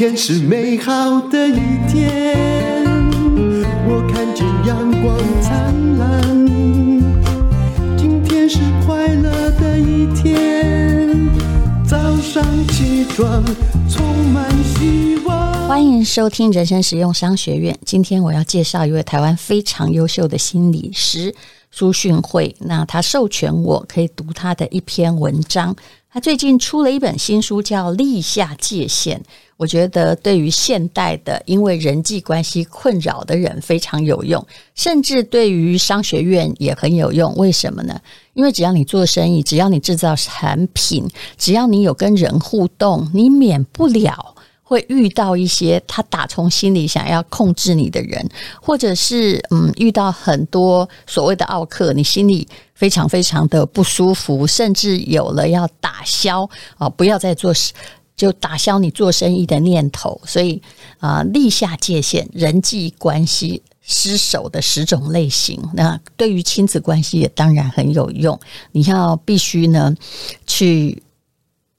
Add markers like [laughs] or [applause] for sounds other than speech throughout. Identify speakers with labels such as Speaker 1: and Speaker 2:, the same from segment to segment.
Speaker 1: 天是美好的一天，我看见阳光灿烂。今天是快乐的一天，早上起床充满希望。
Speaker 2: 欢迎收听人生实用商学院。今天我要介绍一位台湾非常优秀的心理师苏训慧。那他授权我可以读他的一篇文章。他最近出了一本新书，叫《立下界限》。我觉得对于现代的因为人际关系困扰的人非常有用，甚至对于商学院也很有用。为什么呢？因为只要你做生意，只要你制造产品，只要你有跟人互动，你免不了会遇到一些他打从心里想要控制你的人，或者是嗯，遇到很多所谓的奥客，你心里。非常非常的不舒服，甚至有了要打消啊，不要再做事，就打消你做生意的念头。所以啊，立下界限，人际关系失守的十种类型，那对于亲子关系也当然很有用。你要必须呢，去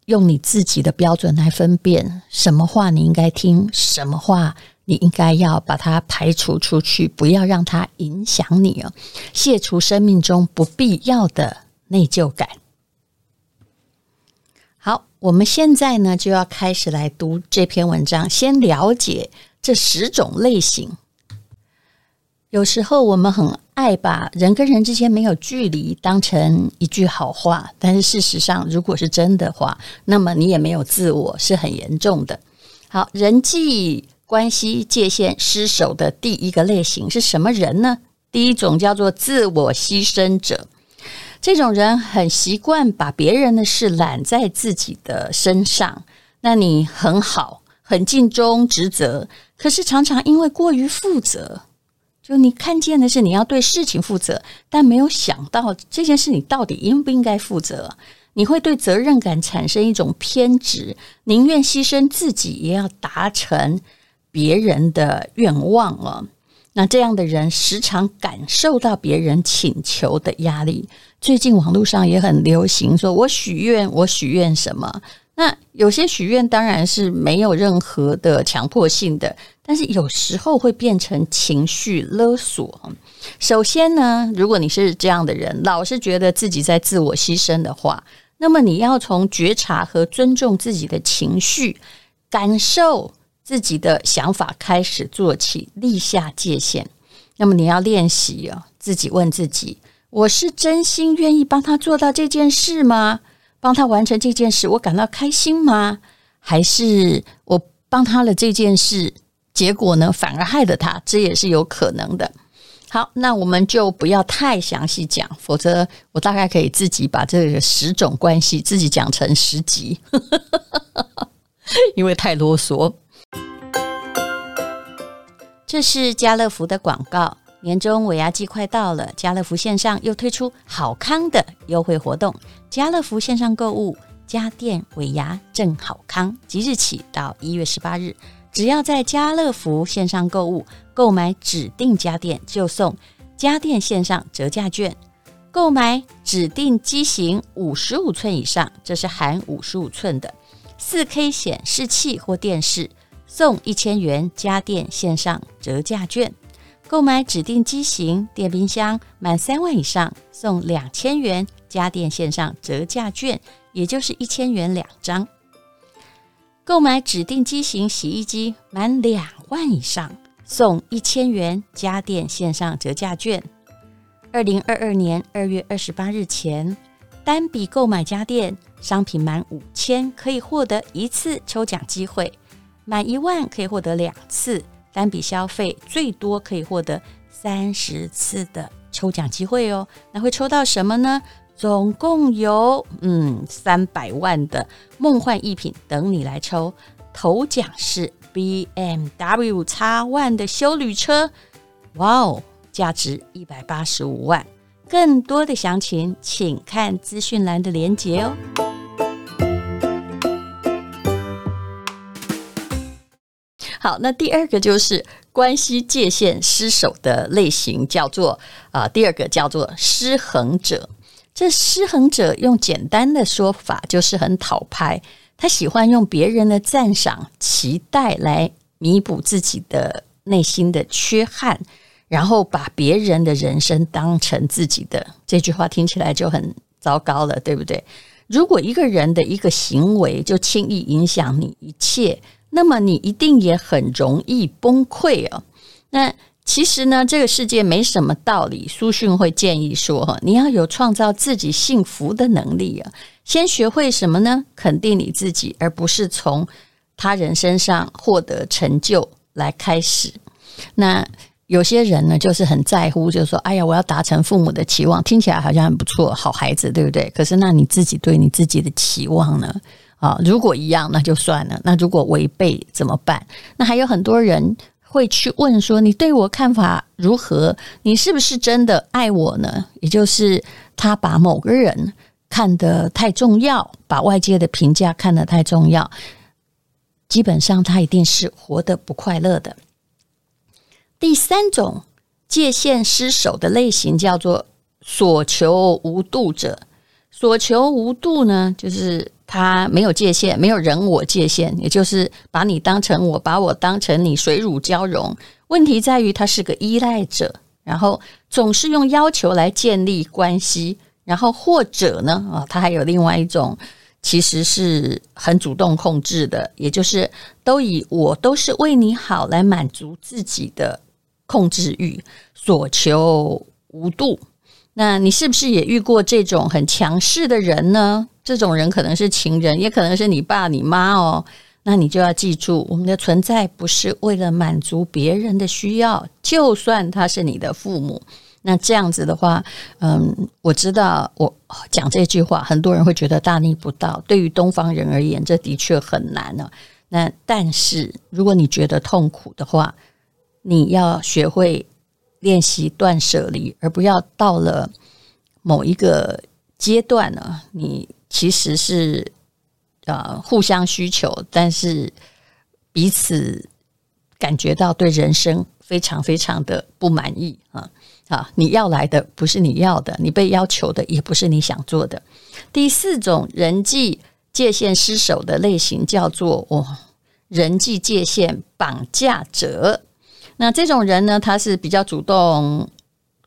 Speaker 2: 用你自己的标准来分辨什么话你应该听，什么话。你应该要把它排除出去，不要让它影响你哦，卸除生命中不必要的内疚感。我们现在呢就要开始来读这篇文章，先了解这十种类型。有时候我们很爱把人跟人之间没有距离当成一句好话，但是事实上，如果是真的话，那么你也没有自我，是很严重的。好，人际。关系界限失守的第一个类型是什么人呢？第一种叫做自我牺牲者，这种人很习惯把别人的事揽在自己的身上。那你很好，很尽忠职责，可是常常因为过于负责，就你看见的是你要对事情负责，但没有想到这件事你到底应不应该负责。你会对责任感产生一种偏执，宁愿牺牲自己也要达成。别人的愿望了，那这样的人时常感受到别人请求的压力。最近网络上也很流行，说我许愿，我许愿什么？那有些许愿当然是没有任何的强迫性的，但是有时候会变成情绪勒索。首先呢，如果你是这样的人，老是觉得自己在自我牺牲的话，那么你要从觉察和尊重自己的情绪感受。自己的想法开始做起，立下界限。那么你要练习哦，自己问自己：我是真心愿意帮他做到这件事吗？帮他完成这件事，我感到开心吗？还是我帮他了这件事，结果呢，反而害了他？这也是有可能的。好，那我们就不要太详细讲，否则我大概可以自己把这个十种关系自己讲成十集，[laughs] 因为太啰嗦。这是家乐福的广告。年终尾牙季快到了，家乐福线上又推出好康的优惠活动。家乐福线上购物，家电尾牙正好康，即日起到一月十八日，只要在家乐福线上购物，购买指定家电就送家电线上折价券。购买指定机型五十五寸以上，这是含五十五寸的四 K 显示器或电视。送一千元家电线上折价券，购买指定机型电冰箱满三万以上，送两千元家电线上折价券，也就是一千元两张。购买指定机型洗衣机满两万以上，送一千元家电线上折价券。二零二二年二月二十八日前，单笔购买家电商品满五千，可以获得一次抽奖机会。满一万可以获得两次，单笔消费最多可以获得三十次的抽奖机会哦。那会抽到什么呢？总共有嗯三百万的梦幻一品等你来抽。头奖是 bmwx 万的修旅车，哇哦，价值一百八十五万。更多的详情请看资讯栏的连结哦。好，那第二个就是关系界限失守的类型，叫做啊、第二个叫做失衡者。这失衡者用简单的说法就是很讨拍，他喜欢用别人的赞赏、期待来弥补自己的内心的缺憾，然后把别人的人生当成自己的。这句话听起来就很糟糕了，对不对？如果一个人的一个行为就轻易影响你一切，那么你一定也很容易崩溃哦。那其实呢，这个世界没什么道理。苏迅会建议说：“，你要有创造自己幸福的能力啊。先学会什么呢？肯定你自己，而不是从他人身上获得成就来开始。那有些人呢，就是很在乎，就是说：哎呀，我要达成父母的期望，听起来好像很不错，好孩子，对不对？可是，那你自己对你自己的期望呢？啊，如果一样，那就算了；那如果违背怎么办？那还有很多人。”会去问说，你对我看法如何？你是不是真的爱我呢？也就是他把某个人看得太重要，把外界的评价看得太重要，基本上他一定是活得不快乐的。第三种界限失守的类型叫做所求无度者。所求无度呢，就是。他没有界限，没有人我界限，也就是把你当成我，把我当成你，水乳交融。问题在于他是个依赖者，然后总是用要求来建立关系，然后或者呢，啊，他还有另外一种，其实是很主动控制的，也就是都以我都是为你好来满足自己的控制欲，所求无度。那你是不是也遇过这种很强势的人呢？这种人可能是情人，也可能是你爸你妈哦。那你就要记住，我们的存在不是为了满足别人的需要，就算他是你的父母。那这样子的话，嗯，我知道我讲这句话，很多人会觉得大逆不道。对于东方人而言，这的确很难呢。那但是如果你觉得痛苦的话，你要学会练习断舍离，而不要到了某一个阶段呢，你。其实是呃互相需求，但是彼此感觉到对人生非常非常的不满意啊啊！你要来的不是你要的，你被要求的也不是你想做的。第四种人际界限失守的类型叫做哦人际界限绑架者。那这种人呢，他是比较主动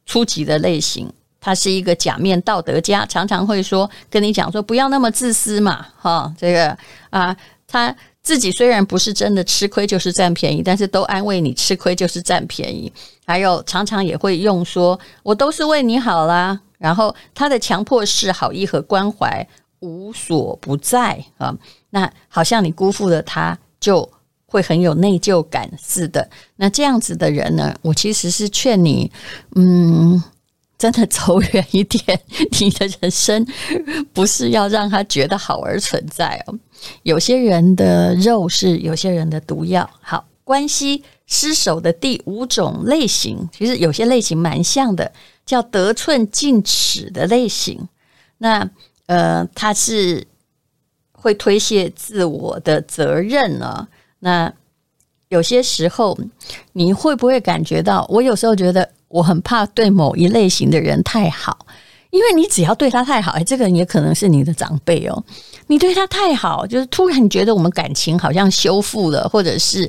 Speaker 2: 出击的类型。他是一个假面道德家，常常会说跟你讲说不要那么自私嘛，哈，这个啊，他自己虽然不是真的吃亏，就是占便宜，但是都安慰你吃亏就是占便宜。还有常常也会用说我都是为你好啦，然后他的强迫式好意和关怀无所不在啊，那好像你辜负了他，就会很有内疚感似的。那这样子的人呢，我其实是劝你，嗯。真的走远一点，你的人生不是要让他觉得好而存在哦。有些人的肉是有些人的毒药。好，关系失守的第五种类型，其实有些类型蛮像的，叫得寸进尺的类型。那呃，他是会推卸自我的责任呢。那有些时候，你会不会感觉到？我有时候觉得。我很怕对某一类型的人太好，因为你只要对他太好，哎，这个人也可能是你的长辈哦。你对他太好，就是突然觉得我们感情好像修复了，或者是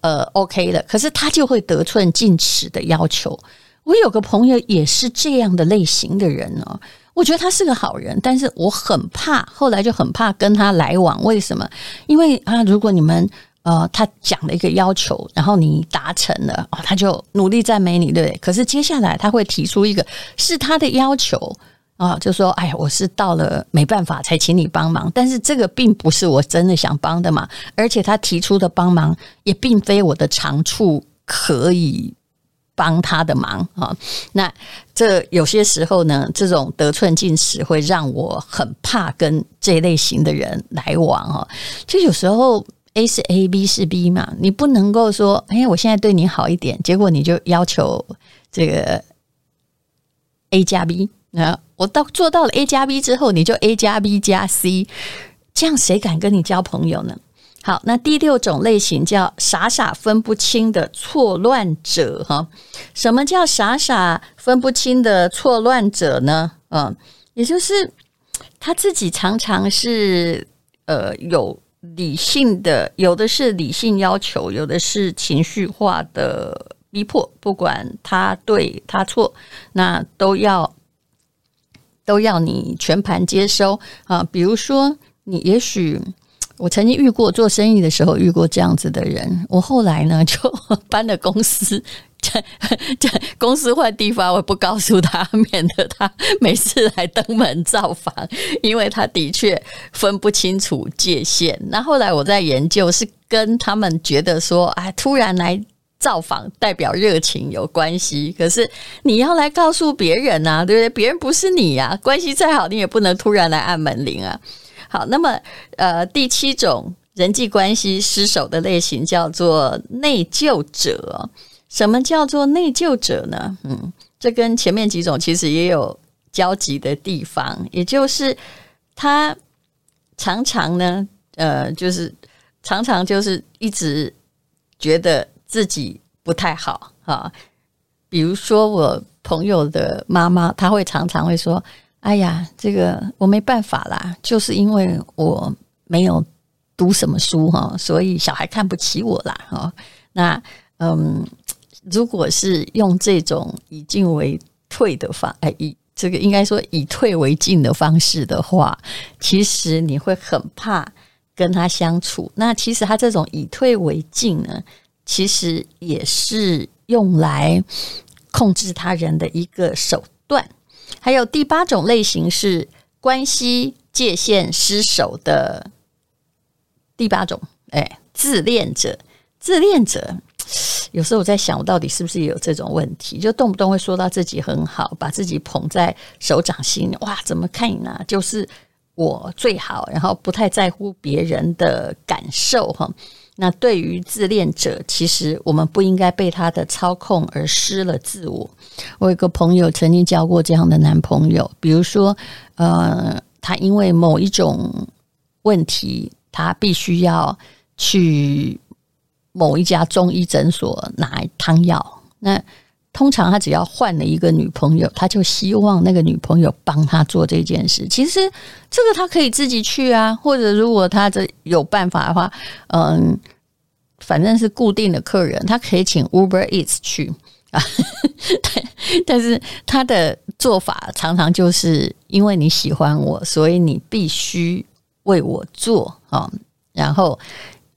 Speaker 2: 呃 OK 了，可是他就会得寸进尺的要求。我有个朋友也是这样的类型的人哦，我觉得他是个好人，但是我很怕，后来就很怕跟他来往。为什么？因为啊，如果你们。呃，他讲了一个要求，然后你达成了，哦，他就努力赞美你，对不对？可是接下来他会提出一个是他的要求啊，就说：“哎呀，我是到了没办法才请你帮忙，但是这个并不是我真的想帮的嘛，而且他提出的帮忙也并非我的长处可以帮他的忙啊。那这有些时候呢，这种得寸进尺会让我很怕跟这类型的人来往啊。就有时候。A 是 A，B 是 B 嘛，你不能够说，哎，我现在对你好一点，结果你就要求这个 A 加 B 啊，我到做到了 A 加 B 之后，你就 A 加 B 加 C，这样谁敢跟你交朋友呢？好，那第六种类型叫傻傻分不清的错乱者哈，什么叫傻傻分不清的错乱者呢？嗯，也就是他自己常常是呃有。理性的，有的是理性要求，有的是情绪化的逼迫。不管他对他错，那都要都要你全盘接收啊。比如说，你也许我曾经遇过做生意的时候遇过这样子的人，我后来呢就 [laughs] 搬了公司。[laughs] 这这公司换地方，我不告诉他，[laughs] 免得他每次来登门造访，因为他的确分不清楚界限。那后来我在研究，是跟他们觉得说，哎，突然来造访代表热情有关系。可是你要来告诉别人啊，对不对？别人不是你呀，关系再好，你也不能突然来按门铃啊。好，那么呃，第七种人际关系失守的类型叫做内疚者。什么叫做内疚者呢？嗯，这跟前面几种其实也有交集的地方，也就是他常常呢，呃，就是常常就是一直觉得自己不太好啊。比如说我朋友的妈妈，她会常常会说：“哎呀，这个我没办法啦，就是因为我没有读什么书哈，所以小孩看不起我啦。”哈，那嗯。如果是用这种以进为退的方，哎，以这个应该说以退为进的方式的话，其实你会很怕跟他相处。那其实他这种以退为进呢，其实也是用来控制他人的一个手段。还有第八种类型是关系界限失守的第八种，哎，自恋者，自恋者。有时候我在想，我到底是不是也有这种问题？就动不动会说到自己很好，把自己捧在手掌心，哇，怎么看你呢？就是我最好，然后不太在乎别人的感受哈。那对于自恋者，其实我们不应该被他的操控而失了自我。我有个朋友曾经交过这样的男朋友，比如说，呃，他因为某一种问题，他必须要去。某一家中医诊所拿汤药，那通常他只要换了一个女朋友，他就希望那个女朋友帮他做这件事。其实这个他可以自己去啊，或者如果他这有办法的话，嗯，反正是固定的客人，他可以请 Uber Eats 去啊。但是他的做法常常就是因为你喜欢我，所以你必须为我做啊，然后。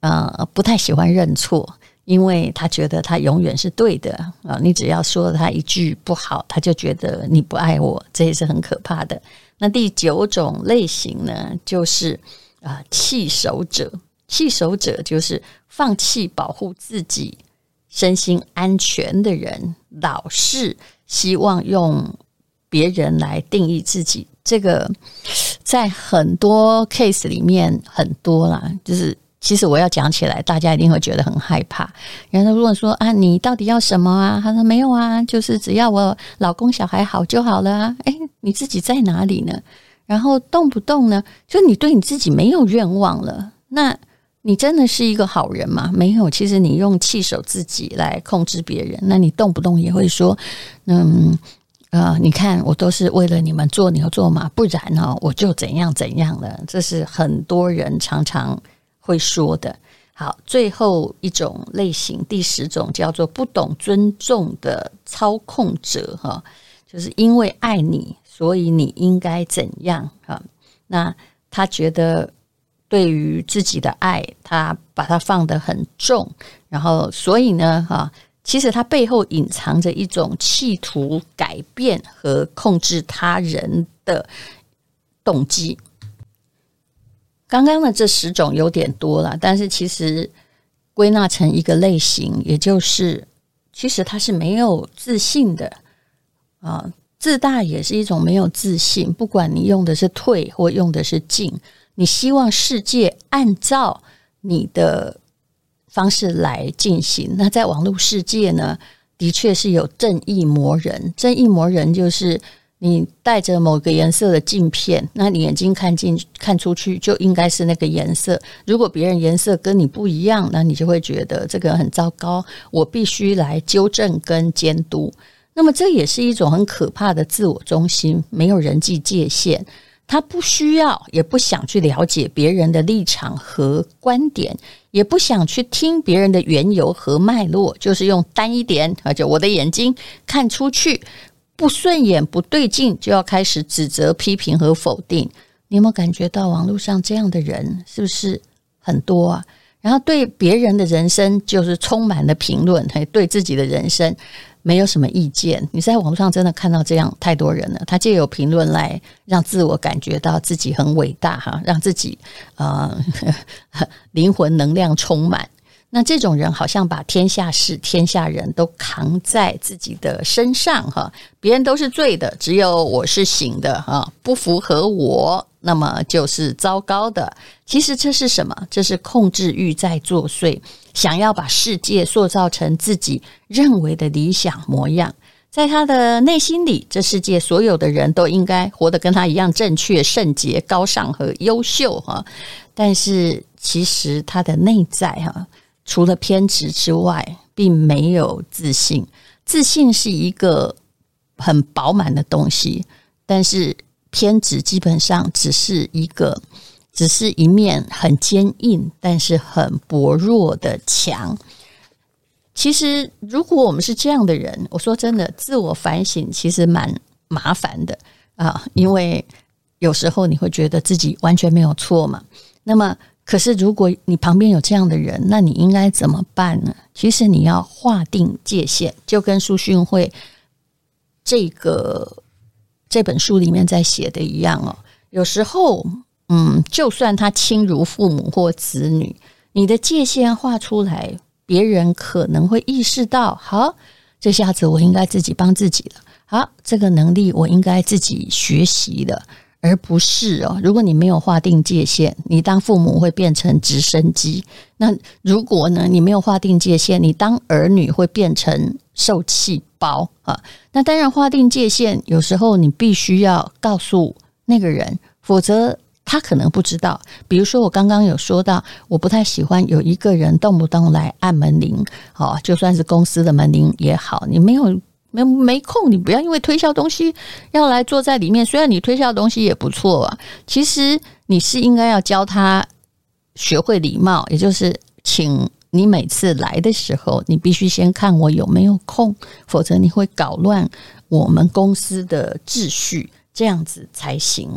Speaker 2: 呃，不太喜欢认错，因为他觉得他永远是对的啊。你只要说了他一句不好，他就觉得你不爱我，这也是很可怕的。那第九种类型呢，就是啊，弃守者。弃守者就是放弃保护自己身心安全的人，老是希望用别人来定义自己。这个在很多 case 里面很多啦，就是。其实我要讲起来，大家一定会觉得很害怕。然后如果说啊，你到底要什么啊？他说没有啊，就是只要我老公小孩好就好了啊。诶，你自己在哪里呢？然后动不动呢，就你对你自己没有愿望了，那你真的是一个好人吗？没有。其实你用弃守自己来控制别人，那你动不动也会说，嗯呃，你看我都是为了你们做牛做马，不然呢我就怎样怎样了。这是很多人常常。会说的。好，最后一种类型，第十种叫做不懂尊重的操控者，哈，就是因为爱你，所以你应该怎样，哈，那他觉得对于自己的爱，他把它放得很重，然后所以呢，哈，其实他背后隐藏着一种企图改变和控制他人的动机。刚刚的这十种有点多了，但是其实归纳成一个类型，也就是其实他是没有自信的啊，自大也是一种没有自信。不管你用的是退或用的是进，你希望世界按照你的方式来进行。那在网络世界呢，的确是有正义魔人，正义魔人就是。你戴着某个颜色的镜片，那你眼睛看进看出去就应该是那个颜色。如果别人颜色跟你不一样，那你就会觉得这个很糟糕，我必须来纠正跟监督。那么这也是一种很可怕的自我中心，没有人际界限。他不需要，也不想去了解别人的立场和观点，也不想去听别人的缘由和脉络，就是用单一点，而且我的眼睛看出去不顺眼、不对劲，就要开始指责、批评和否定。你有没有感觉到网络上这样的人是不是很多啊？然后对别人的人生就是充满了评论，还对自己的人生没有什么意见。你在网络上真的看到这样太多人了，他借由评论来让自我感觉到自己很伟大哈，让自己呃 [laughs] 灵魂能量充满。那这种人好像把天下事、天下人都扛在自己的身上哈，别人都是醉的，只有我是醒的哈，不符合我。那么就是糟糕的。其实这是什么？这是控制欲在作祟，想要把世界塑造成自己认为的理想模样。在他的内心里，这世界所有的人都应该活得跟他一样正确、圣洁、高尚和优秀哈。但是其实他的内在哈，除了偏执之外，并没有自信。自信是一个很饱满的东西，但是。偏执基本上只是一个，只是一面很坚硬，但是很薄弱的墙。其实，如果我们是这样的人，我说真的，自我反省其实蛮麻烦的啊，因为有时候你会觉得自己完全没有错嘛。那么，可是如果你旁边有这样的人，那你应该怎么办呢？其实你要划定界限，就跟书训会这个。这本书里面在写的一样哦，有时候，嗯，就算他亲如父母或子女，你的界限画出来，别人可能会意识到，好，这下子我应该自己帮自己了，好，这个能力我应该自己学习了，而不是哦，如果你没有划定界限，你当父母会变成直升机，那如果呢，你没有划定界限，你当儿女会变成受气包啊，那当然划定界限，有时候你必须要告诉那个人，否则他可能不知道。比如说，我刚刚有说到，我不太喜欢有一个人动不动来按门铃，好，就算是公司的门铃也好，你没有没没空，你不要因为推销东西要来坐在里面。虽然你推销东西也不错啊，其实你是应该要教他学会礼貌，也就是请。你每次来的时候，你必须先看我有没有空，否则你会搞乱我们公司的秩序，这样子才行。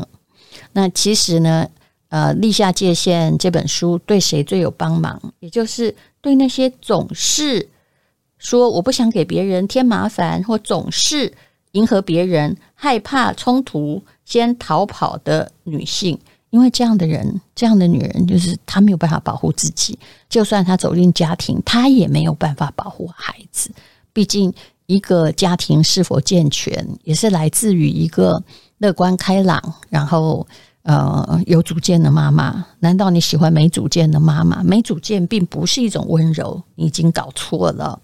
Speaker 2: 那其实呢，呃，立下界限这本书对谁最有帮忙？也就是对那些总是说我不想给别人添麻烦，或总是迎合别人、害怕冲突、先逃跑的女性。因为这样的人，这样的女人，就是她没有办法保护自己。就算她走进家庭，她也没有办法保护孩子。毕竟，一个家庭是否健全，也是来自于一个乐观开朗，然后呃有主见的妈妈。难道你喜欢没主见的妈妈？没主见并不是一种温柔，你已经搞错了。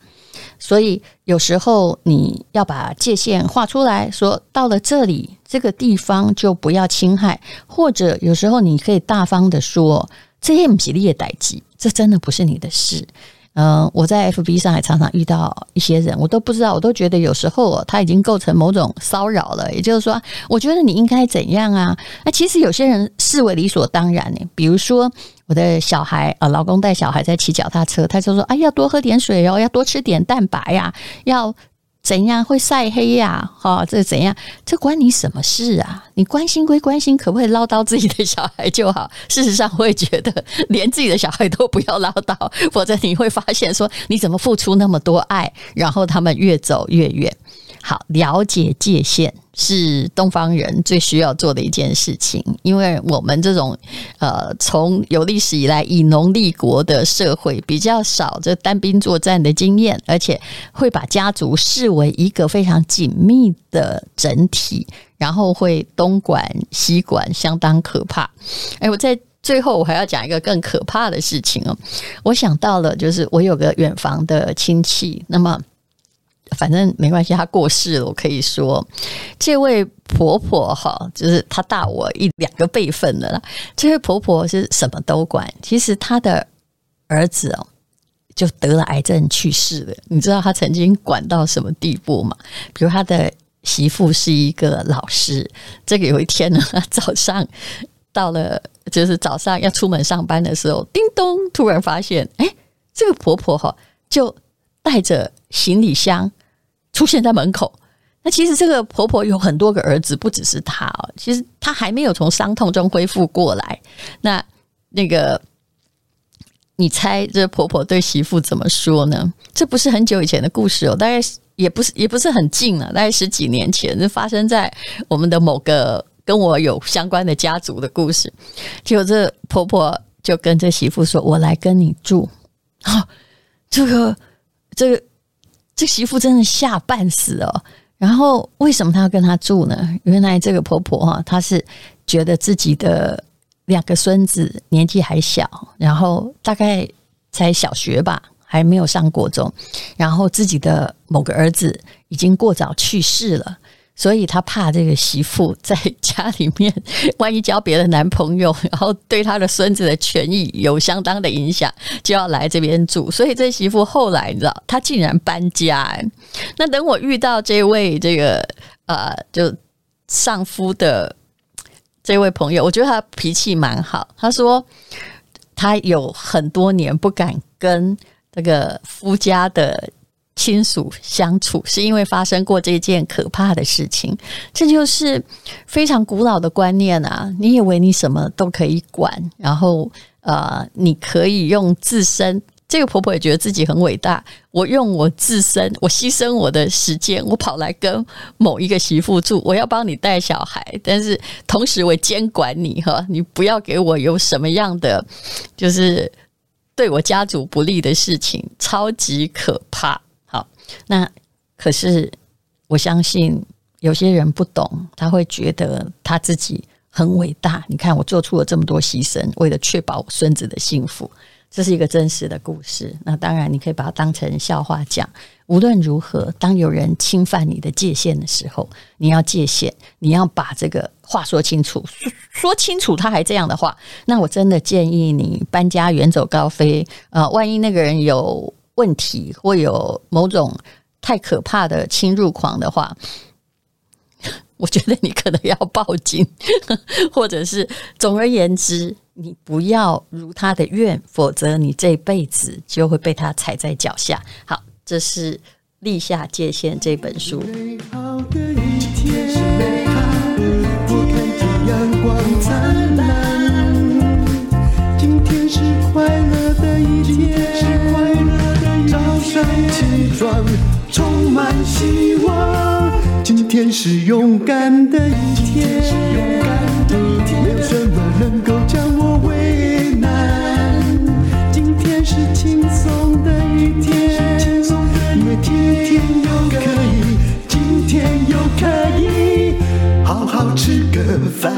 Speaker 2: 所以有时候你要把界限画出来，说到了这里这个地方就不要侵害，或者有时候你可以大方的说，这些不是你的代志，这真的不是你的事。嗯，我在 FB 上也常常遇到一些人，我都不知道，我都觉得有时候他已经构成某种骚扰了。也就是说，我觉得你应该怎样啊？那其实有些人视为理所当然呢。比如说，我的小孩啊，老公带小孩在骑脚踏车，他就说：“哎，要多喝点水哦，要多吃点蛋白呀，要。”怎样会晒黑呀？哈，这怎样？这关你什么事啊？你关心归关心，可不可以唠叨自己的小孩就好？[laughs] 事实上，我会觉得连自己的小孩都不要唠叨，否则你会发现说你怎么付出那么多爱，然后他们越走越远。好，了解界限是东方人最需要做的一件事情，因为我们这种呃，从有历史以来以农立国的社会比较少这单兵作战的经验，而且会把家族视为一个非常紧密的整体，然后会东管西管，相当可怕。哎，我在最后我还要讲一个更可怕的事情哦，我想到了，就是我有个远房的亲戚，那么。反正没关系，她过世了。我可以说，这位婆婆哈，就是她大我一两个辈分的啦。这位婆婆是什么都管。其实她的儿子哦，就得了癌症去世了。你知道她曾经管到什么地步吗？比如她的媳妇是一个老师。这个有一天呢，早上到了，就是早上要出门上班的时候，叮咚，突然发现，哎，这个婆婆哈就带着行李箱出现在门口。那其实这个婆婆有很多个儿子，不只是她哦。其实她还没有从伤痛中恢复过来。那那个，你猜这婆婆对媳妇怎么说呢？这不是很久以前的故事哦，大概也不是也不是很近了，大概十几年前，就发生在我们的某个跟我有相关的家族的故事。结果这婆婆就跟这媳妇说：“我来跟你住。”啊，这个这个这媳妇真的吓半死哦。然后为什么她要跟他住呢？原来这个婆婆哈，她是觉得自己的两个孙子年纪还小，然后大概才小学吧，还没有上国中，然后自己的某个儿子已经过早去世了。所以他怕这个媳妇在家里面，万一交别的男朋友，然后对他的孙子的权益有相当的影响，就要来这边住。所以这媳妇后来你知道，她竟然搬家。哎，那等我遇到这位这个呃，就丧夫的这位朋友，我觉得他脾气蛮好。他说他有很多年不敢跟这个夫家的。亲属相处是因为发生过这件可怕的事情，这就是非常古老的观念啊！你以为你什么都可以管，然后呃，你可以用自身。这个婆婆也觉得自己很伟大，我用我自身，我牺牲我的时间，我跑来跟某一个媳妇住，我要帮你带小孩，但是同时我监管你哈，你不要给我有什么样的就是对我家族不利的事情，超级可怕。好那可是，我相信有些人不懂，他会觉得他自己很伟大。你看，我做出了这么多牺牲，为了确保我孙子的幸福，这是一个真实的故事。那当然，你可以把它当成笑话讲。无论如何，当有人侵犯你的界限的时候，你要界限，你要把这个话说清楚，说清楚。他还这样的话，那我真的建议你搬家，远走高飞。呃，万一那个人有。问题会有某种太可怕的侵入狂的话，[laughs] 我觉得你可能要报警，[laughs] 或者是总而言之，你不要如他的愿，否则你这辈子就会被他踩在脚下。好，这是《立下界限》这本书。起充满希望。今天是勇敢的一天，没有什么能够将我为难。今天是轻松的一天，因为今天又可以，今天又可以好好吃个饭。